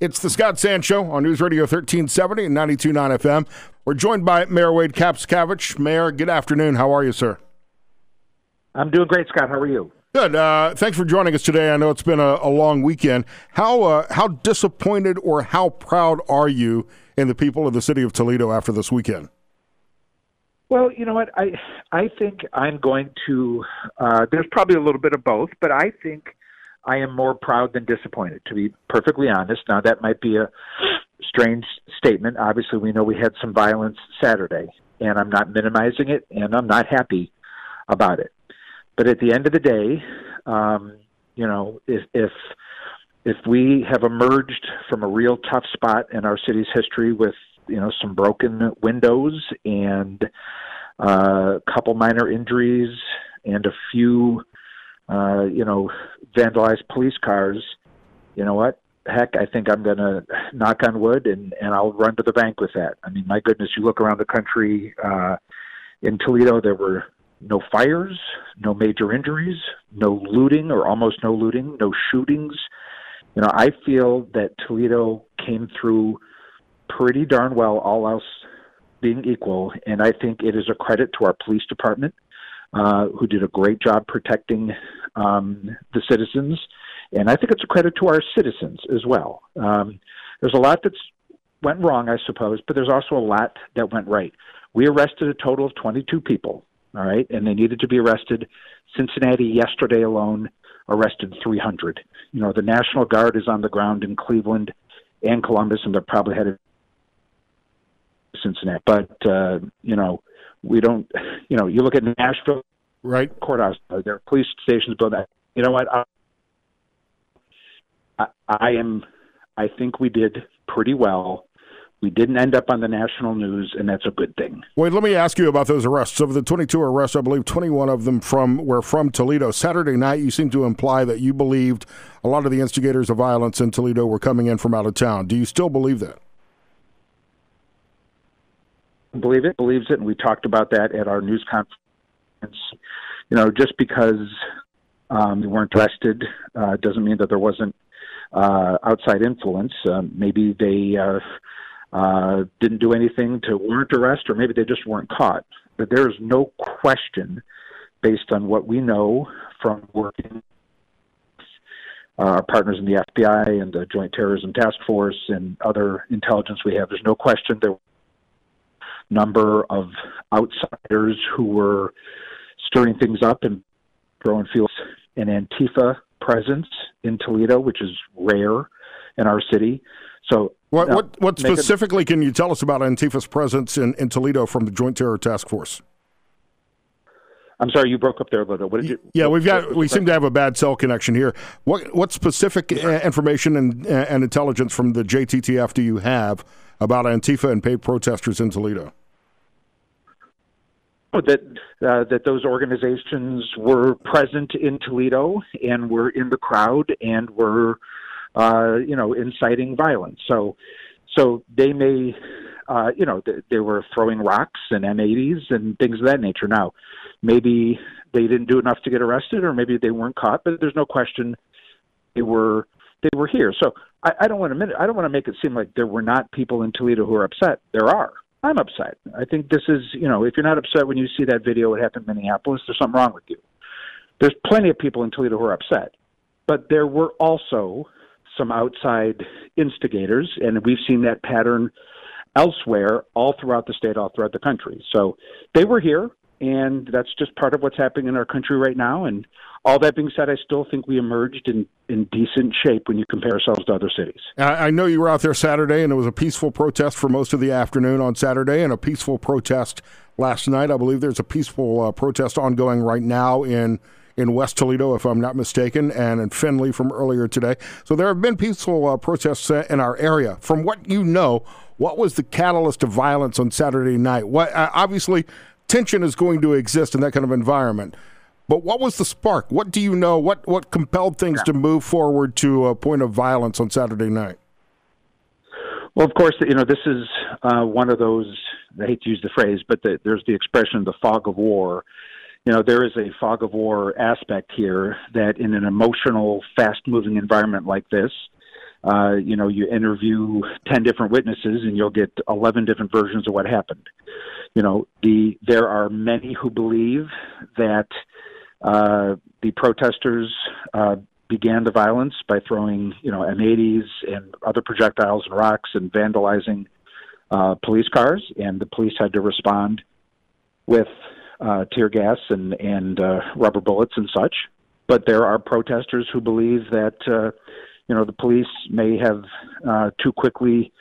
It's the Scott Sands Show on News Radio 1370 and 92.9 FM. We're joined by Mayor Wade Kapszukiewicz. Mayor, good afternoon. How are you, sir? I'm doing great, Scott. How are you? Good. Uh, thanks for joining us today. I know it's been a, a long weekend. How uh, how disappointed or how proud are you in the people of the city of Toledo after this weekend? Well, you know what? I I think I'm going to. Uh, there's probably a little bit of both, but I think I am more proud than disappointed, to be perfectly honest. Now, that might be a strange statement. Obviously, we know we had some violence Saturday, and I'm not minimizing it, and I'm not happy about it. But at the end of the day, um, you know, if, if if we have emerged from a real tough spot in our city's history with you know some broken windows and uh, a couple minor injuries and a few uh, you know, vandalized police cars, you know what? Heck, I think I'm going to knock on wood and, and I'll run to the bank with that. I mean, my goodness, you look around the country, uh, in Toledo, there were no fires, no major injuries, no looting or almost no looting, no shootings. You know, I feel that Toledo came through pretty darn well, all else being equal, and I think it is a credit to our police department, uh, who did a great job protecting um, the citizens, and I think it's a credit to our citizens as well. Um, there's a lot that's went wrong, I suppose, but there's also a lot that went right. We arrested a total of 22 people, all right, and they needed to be arrested. Cincinnati yesterday alone arrested 300. You know, the National Guard is on the ground in Cleveland and Columbus, and they're probably headed Cincinnati. But uh, you know, we don't. You know, you look at Nashville, right? Courthouse. There are police stations built. That you know what? I, I, I am. I think we did pretty well. We didn't end up on the national news, and that's a good thing. Wait, let me ask you about those arrests. Of the 22 arrests, I believe 21 of them from were from Toledo. Saturday night, you seem to imply that you believed a lot of the instigators of violence in Toledo were coming in from out of town. Do you still believe that? Believe it, believes it, and we talked about that at our news conference you know, just because um, they weren't arrested uh, doesn't mean that there wasn't uh, outside influence. Uh, maybe they uh, uh, didn't do anything to warrant arrest, or maybe they just weren't caught. But there is no question, based on what we know from working uh, our partners in the FBI and the Joint Terrorism Task Force and other intelligence we have, there's no question there were a number of outsiders who were stirring things up and throwing fuels an Antifa presence in Toledo, which is rare in our city. So, what what, what specifically can you tell us about Antifa's presence in, in Toledo from the Joint Terror Task Force? I'm sorry, you broke up there a little. What did you? Yeah, we've got we seem to have a bad cell connection here. What what specific uh, information and uh, and intelligence from the JTTF do you have about Antifa and paid protesters in Toledo? That uh, that those organizations were present in Toledo and were in the crowd and were uh, you know inciting violence. So so they may uh, you know they, they were throwing rocks and M80s and things of that nature. Now maybe they didn't do enough to get arrested, or maybe they weren't caught. But there's no question they were they were here. So I, I don't want to I don't want to make it seem like there were not people in Toledo who are upset. There are. I'm upset. I think this is, you know, if you're not upset when you see that video, it happened in Minneapolis, there's something wrong with you. There's plenty of people in Toledo who are upset. But there were also some outside instigators, and we've seen that pattern elsewhere, all throughout the state, all throughout the country. So they were here and that's just part of what's happening in our country right now. And all that being said, I still think we emerged in, in decent shape when you compare ourselves to other cities. I know you were out there Saturday, and it was a peaceful protest for most of the afternoon on Saturday, and a peaceful protest last night. I believe there's a peaceful uh, protest ongoing right now in in West Toledo, if I'm not mistaken, and in Findlay from earlier today. So there have been peaceful uh, protests in our area. From what you know, what was the catalyst of violence on Saturday night? What uh, obviously tension is going to exist in that kind of environment. But what was the spark? What do you know? What what compelled things yeah. to move forward to a point of violence on Saturday night? Well, of course, you know this is uh, one of those. I hate to use the phrase, but the, there's the expression "the fog of war." You know, there is a fog of war aspect here that, in an emotional, fast-moving environment like this, uh, you know, you interview 10 different witnesses and you'll get 11 different versions of what happened. You know, the there are many who believe that uh, the protesters uh, began the violence by throwing, you know, M80s and other projectiles and rocks and vandalizing uh, police cars, and the police had to respond with uh, tear gas and and uh, rubber bullets and such. But there are protesters who believe that uh, you know the police may have uh, too quickly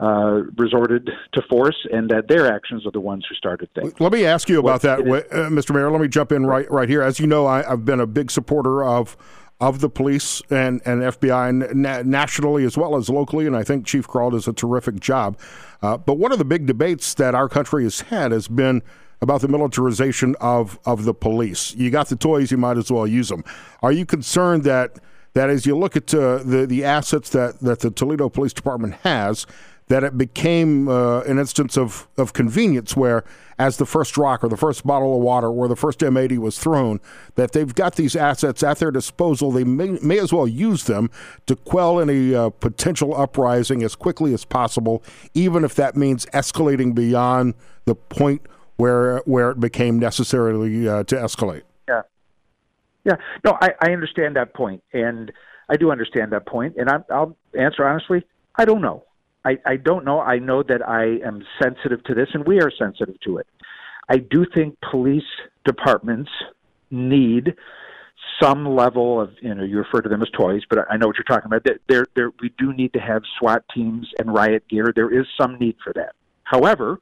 uh, resorted to force, and that their actions are the ones who started things. Let me ask you about that, uh, Mr. Mayor. Let me jump in right right here. As you know, I, have been a big supporter of of the police and, and FBI na- nationally as well as locally, and I think Chief Kral does a terrific job. Uh, but one of the big debates that our country has had has been about the militarization of, of the police. You got the toys, you might as well use them. Are you concerned that that as you look at uh, the the assets that, that the Toledo Police Department has, that it became uh, an instance of, of convenience where, as the first rock or the first bottle of water or the first M80 was thrown, that they've got these assets at their disposal. They may, may as well use them to quell any uh, potential uprising as quickly as possible, even if that means escalating beyond the point where where it became necessarily uh, to escalate. Yeah. No, I, I understand that point, and I do understand that point, and I, I'll answer honestly. I don't know. I, I don't know. I know that I am sensitive to this, and we are sensitive to it. I do think police departments need some level of you know you refer to them as toys, but I know what you're talking about. There, there, we do need to have SWAT teams and riot gear. There is some need for that. However,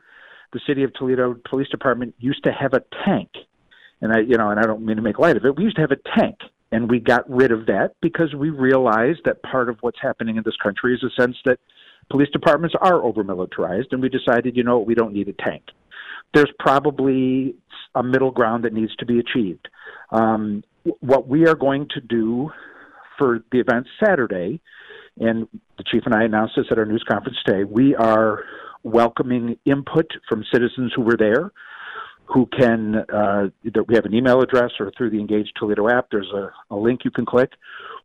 the city of Toledo Police Department used to have a tank, and I, you know, and I don't mean to make light of it. We used to have a tank, and we got rid of that because we realized that part of what's happening in this country is a sense that police departments are over militarized, and we decided, you know, we don't need a tank. There's probably a middle ground that needs to be achieved. Um, what we are going to do for the event Saturday, and the chief and I announced this at our news conference today, we are welcoming input from citizens who were there who can uh, we have an email address or through the engage toledo app there's a, a link you can click.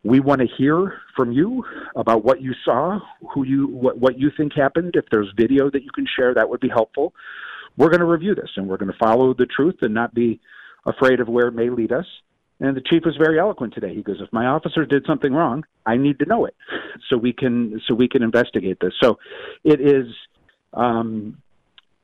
We want to hear from you about what you saw who you what, what you think happened. If there's video that you can share that would be helpful. We're going to review this and we're going to follow the truth and not be afraid of where it may lead us. And the chief was very eloquent today. He goes if my officer did something wrong i need to know it so we can so we can investigate this. So it is um,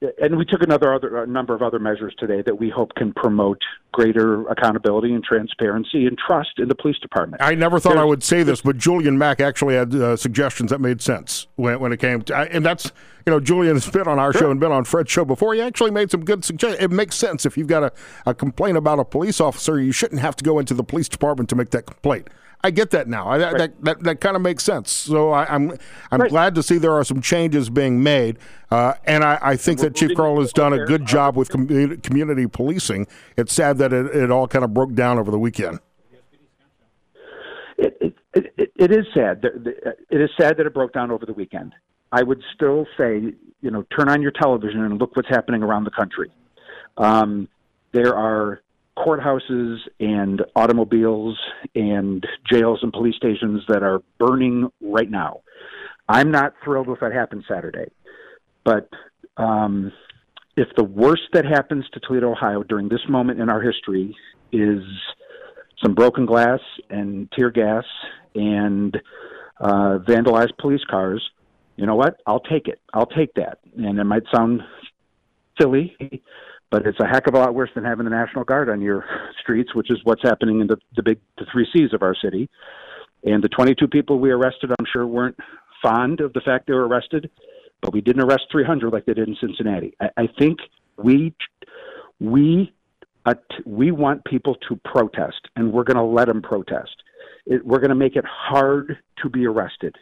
and we took another other a number of other measures today that we hope can promote greater accountability and transparency and trust in the police department. I never thought I would say this, but Julian Mack actually had uh, suggestions that made sense when, when it came to, and that's you know Julian has been on our sure. show and been on Fred's show before. He actually made some good suggestions. It makes sense if you've got a, a complaint about a police officer, you shouldn't have to go into the police department to make that complaint. I get that now. I, right. That that, that kind of makes sense. So I, am I'm, I'm right. glad to see there are some changes being made, uh, and I, I think that Chief Kral has done a good job with com- community policing. It's sad that it, it all kind of broke down over the weekend. It, it, it, it is sad. It is sad that it broke down over the weekend. I would still say, you know, turn on your television and look what's happening around the country. Um, there are courthouses and automobiles and jails and police stations that are burning right now. I'm not thrilled if that happened Saturday, but um, if the worst that happens to Toledo, Ohio during this moment in our history is some broken glass and tear gas and uh, vandalized police cars, you know what? I'll take it. I'll take that. And it might sound silly, but it's a heck of a lot worse than having the National Guard on your streets, which is what's happening in the, the big the three C's of our city. And the 22 people we arrested, I'm sure, weren't fond of the fact they were arrested, but we didn't arrest 300 like they did in Cincinnati. I, I think we we uh, we want people to protest, and we're going to let them protest. It, we're going to make it hard to be arrested.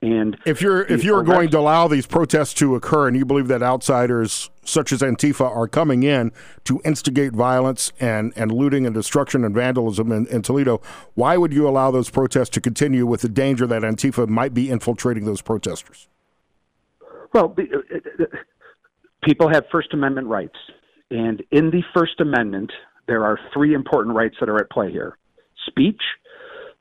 And if you're if you're arrest- going to allow these protests to occur, and you believe that outsiders such as Antifa are coming in to instigate violence and, and looting and destruction and vandalism in, in Toledo, why would you allow those protests to continue with the danger that Antifa might be infiltrating those protesters? Well, uh, uh, people have First Amendment rights, and in the First Amendment, there are three important rights that are at play here: speech,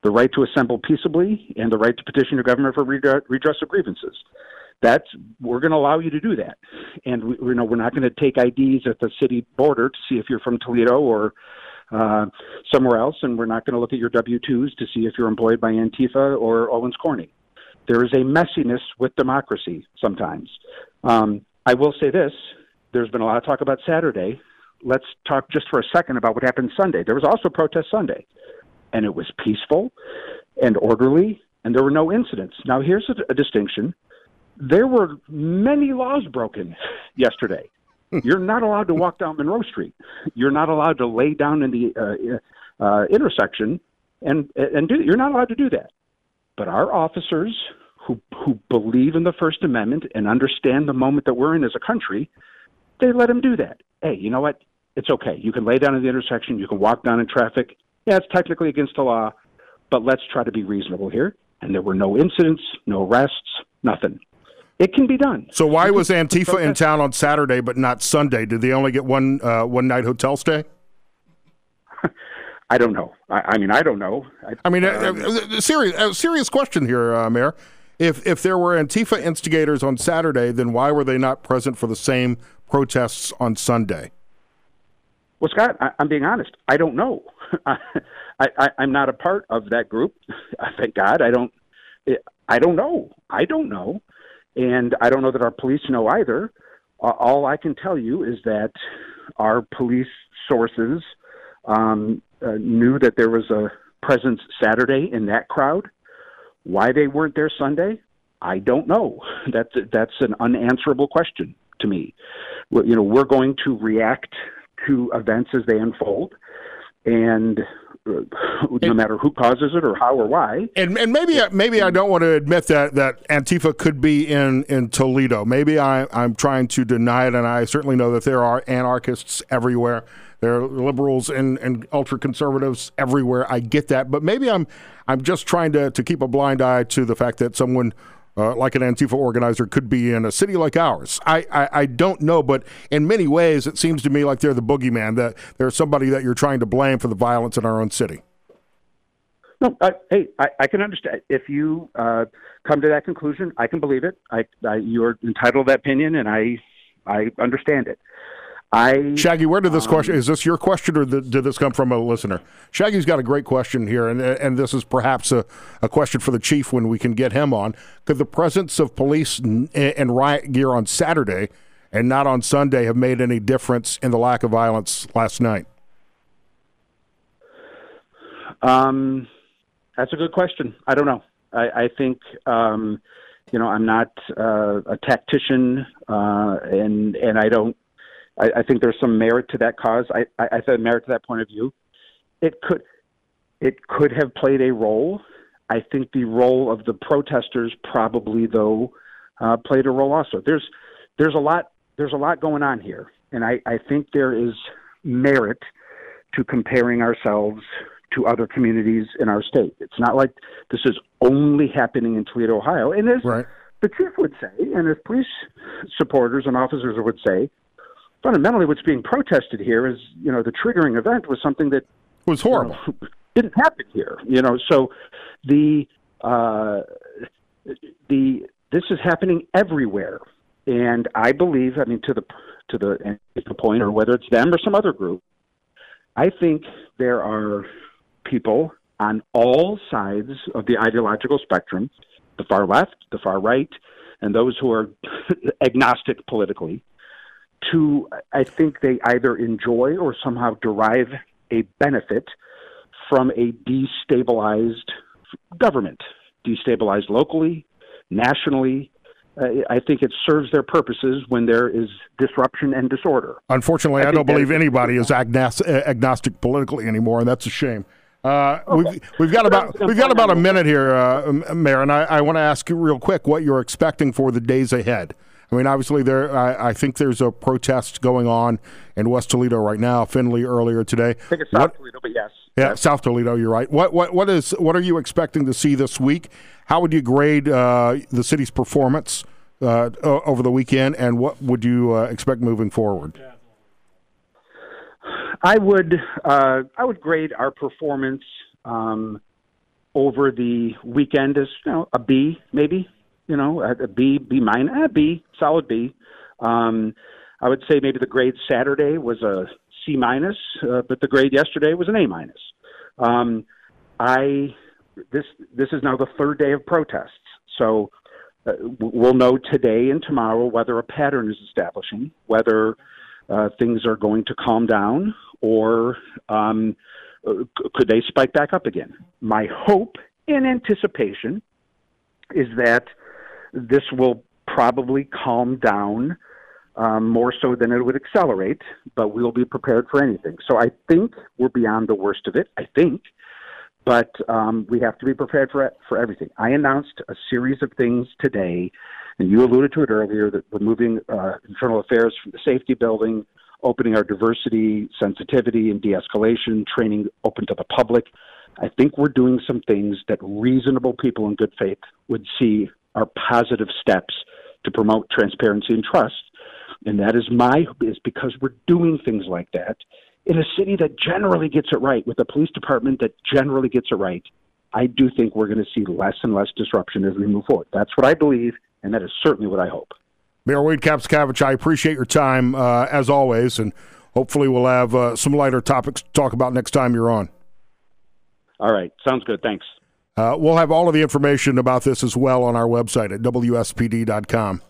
the right to assemble peaceably, and the right to petition your government for redress of grievances. That's we're going to allow you to do that, and we, you know we're not going to take IDs at the city border to see if you're from Toledo or uh, somewhere else, and we're not going to look at your W twos to see if you're employed by Antifa or Owens Corning. There is a messiness with democracy sometimes. Um, I will say this: there's been a lot of talk about Saturday. Let's talk just for a second about what happened Sunday. There was also protest Sunday, and it was peaceful and orderly, and there were no incidents. Now, here's a, a distinction there were many laws broken yesterday. You're not allowed to walk down Monroe Street. You're not allowed to lay down in the uh, uh, intersection and and do. You're not allowed to do that. But our officers who who believe in the First Amendment and understand the moment that we're in as a country, they let them do that. Hey, you know what? It's okay. You can lay down in the intersection. You can walk down in traffic. Yeah, it's technically against the law, but let's try to be reasonable here. And there were no incidents, no arrests, nothing. It can be done. So why was Antifa in town on Saturday but not Sunday? Did they only get one uh, one night hotel stay? I don't know. I, I, mean, I don't know. I, I mean, um, uh, serious serious question here, uh, Mayor. If if there were Antifa instigators on Saturday, then why were they not present for the same protests on Sunday? Well, Scott, I, am being honest. I don't know. I, I, I'm not a part of that group. Thank God. I don't. I don't know. I don't know. And I don't know that our police know either. All I can tell you is that our police sources um, uh, knew that there was a presence Saturday in that crowd. Why they weren't there Sunday, I don't know. That's that's an unanswerable question to me. You know, we're going to react to events as they unfold, and uh, no matter who causes it or how or why. And, and maybe maybe I don't want to admit that, that Antifa could be in, in Toledo. Maybe I, I'm trying to deny it, and I certainly know that there are anarchists everywhere. There are liberals and, and ultra conservatives everywhere. I get that, but maybe I'm I'm just trying to, to keep a blind eye to the fact that someone uh, like an Antifa organizer could be in a city like ours. I, I, I, don't know, but in many ways, it seems to me like they're the boogeyman, that they're somebody that you're trying to blame for the violence in our own city. No, I, hey, I, I, can understand. If you uh, come to that conclusion, I can believe it. I, you're entitled to that opinion, and I, I understand it. I Shaggy, where did this um, question? Is this your question, or did this come from a listener? Shaggy's got a great question here, and and this is perhaps a, a question for the chief when we can get him on. Could the presence of police and riot gear on Saturday and not on Sunday have made any difference in the lack of violence last night? Um, that's a good question. I don't know. I, I think. Um, you know, I'm not uh, a tactician, uh, and and I don't I, I think there's some merit to that cause. I, I, I said merit to that point of view. It could it could have played a role. I think the role of the protesters probably though uh, played a role also. There's there's a lot there's a lot going on here, and I, I think there is merit to comparing ourselves to other communities in our state. It's not like this is only happening in Toledo, Ohio. And as right. the chief would say, and as police supporters and officers would say, fundamentally what's being protested here is you know the triggering event was something that was horrible you know, didn't happen here you know. So the uh, the this is happening everywhere. And i believe i mean to the to the, the point or whether it's them or some other group i think there are people on all sides of the ideological spectrum the far left the far right and those who are agnostic politically to, I think they either enjoy or somehow derive a benefit from a destabilized government, destabilized locally, nationally. Uh, I think it serves their purposes when there is disruption and disorder. Unfortunately, I, I don't believe anybody is agnostic, agnostic politically anymore, and that's a shame. Uh, okay. we've, we've got about we've got about a minute here, uh, Mayor, and I, I want to ask you real quick what you're expecting for the days ahead. I mean, obviously, there. I, I, think there's a protest going on in West Toledo right now. Findlay earlier today. I think it's South what, Toledo, but yes. Yeah, yes. South Toledo. You're right. What what what is what are you expecting to see this week? How would you grade uh, the city's performance uh, over the weekend, and what would you uh, expect moving forward? I would uh, I would grade our performance um, over the weekend as you know a B maybe you know a B B minus a B solid B. Um, I would say maybe the grade Saturday was a C minus, uh, but the grade yesterday was an A minus. Um, I this this is now the third day of protests, so uh, we'll know today and tomorrow whether a pattern is establishing, whether uh, things are going to calm down, or um, uh, could they spike back up again? My hope and anticipation is that this will probably calm down um, more so than it would accelerate, but we'll be prepared for anything. So I think we're beyond the worst of it. I think, but um, we have to be prepared for for everything. I announced a series of things today, and you alluded to it earlier that we're moving uh, internal affairs from the safety building, opening our diversity, sensitivity, and de-escalation training open to the public. I think we're doing some things that reasonable people in good faith would see are positive steps to promote transparency and trust and that is my is because we're doing things like that in a city that generally gets it right, with a police department that generally gets it right. I do think we're going to see less and less disruption as we move forward. That's what I believe, and that is certainly what I hope. Mayor Wade Kapszukiewicz, I appreciate your time uh, as always, and hopefully we'll have uh, some lighter topics to talk about next time you're on. All right, sounds good. Thanks. Uh, we'll have all of the information about this as well on our website at WSPD.com.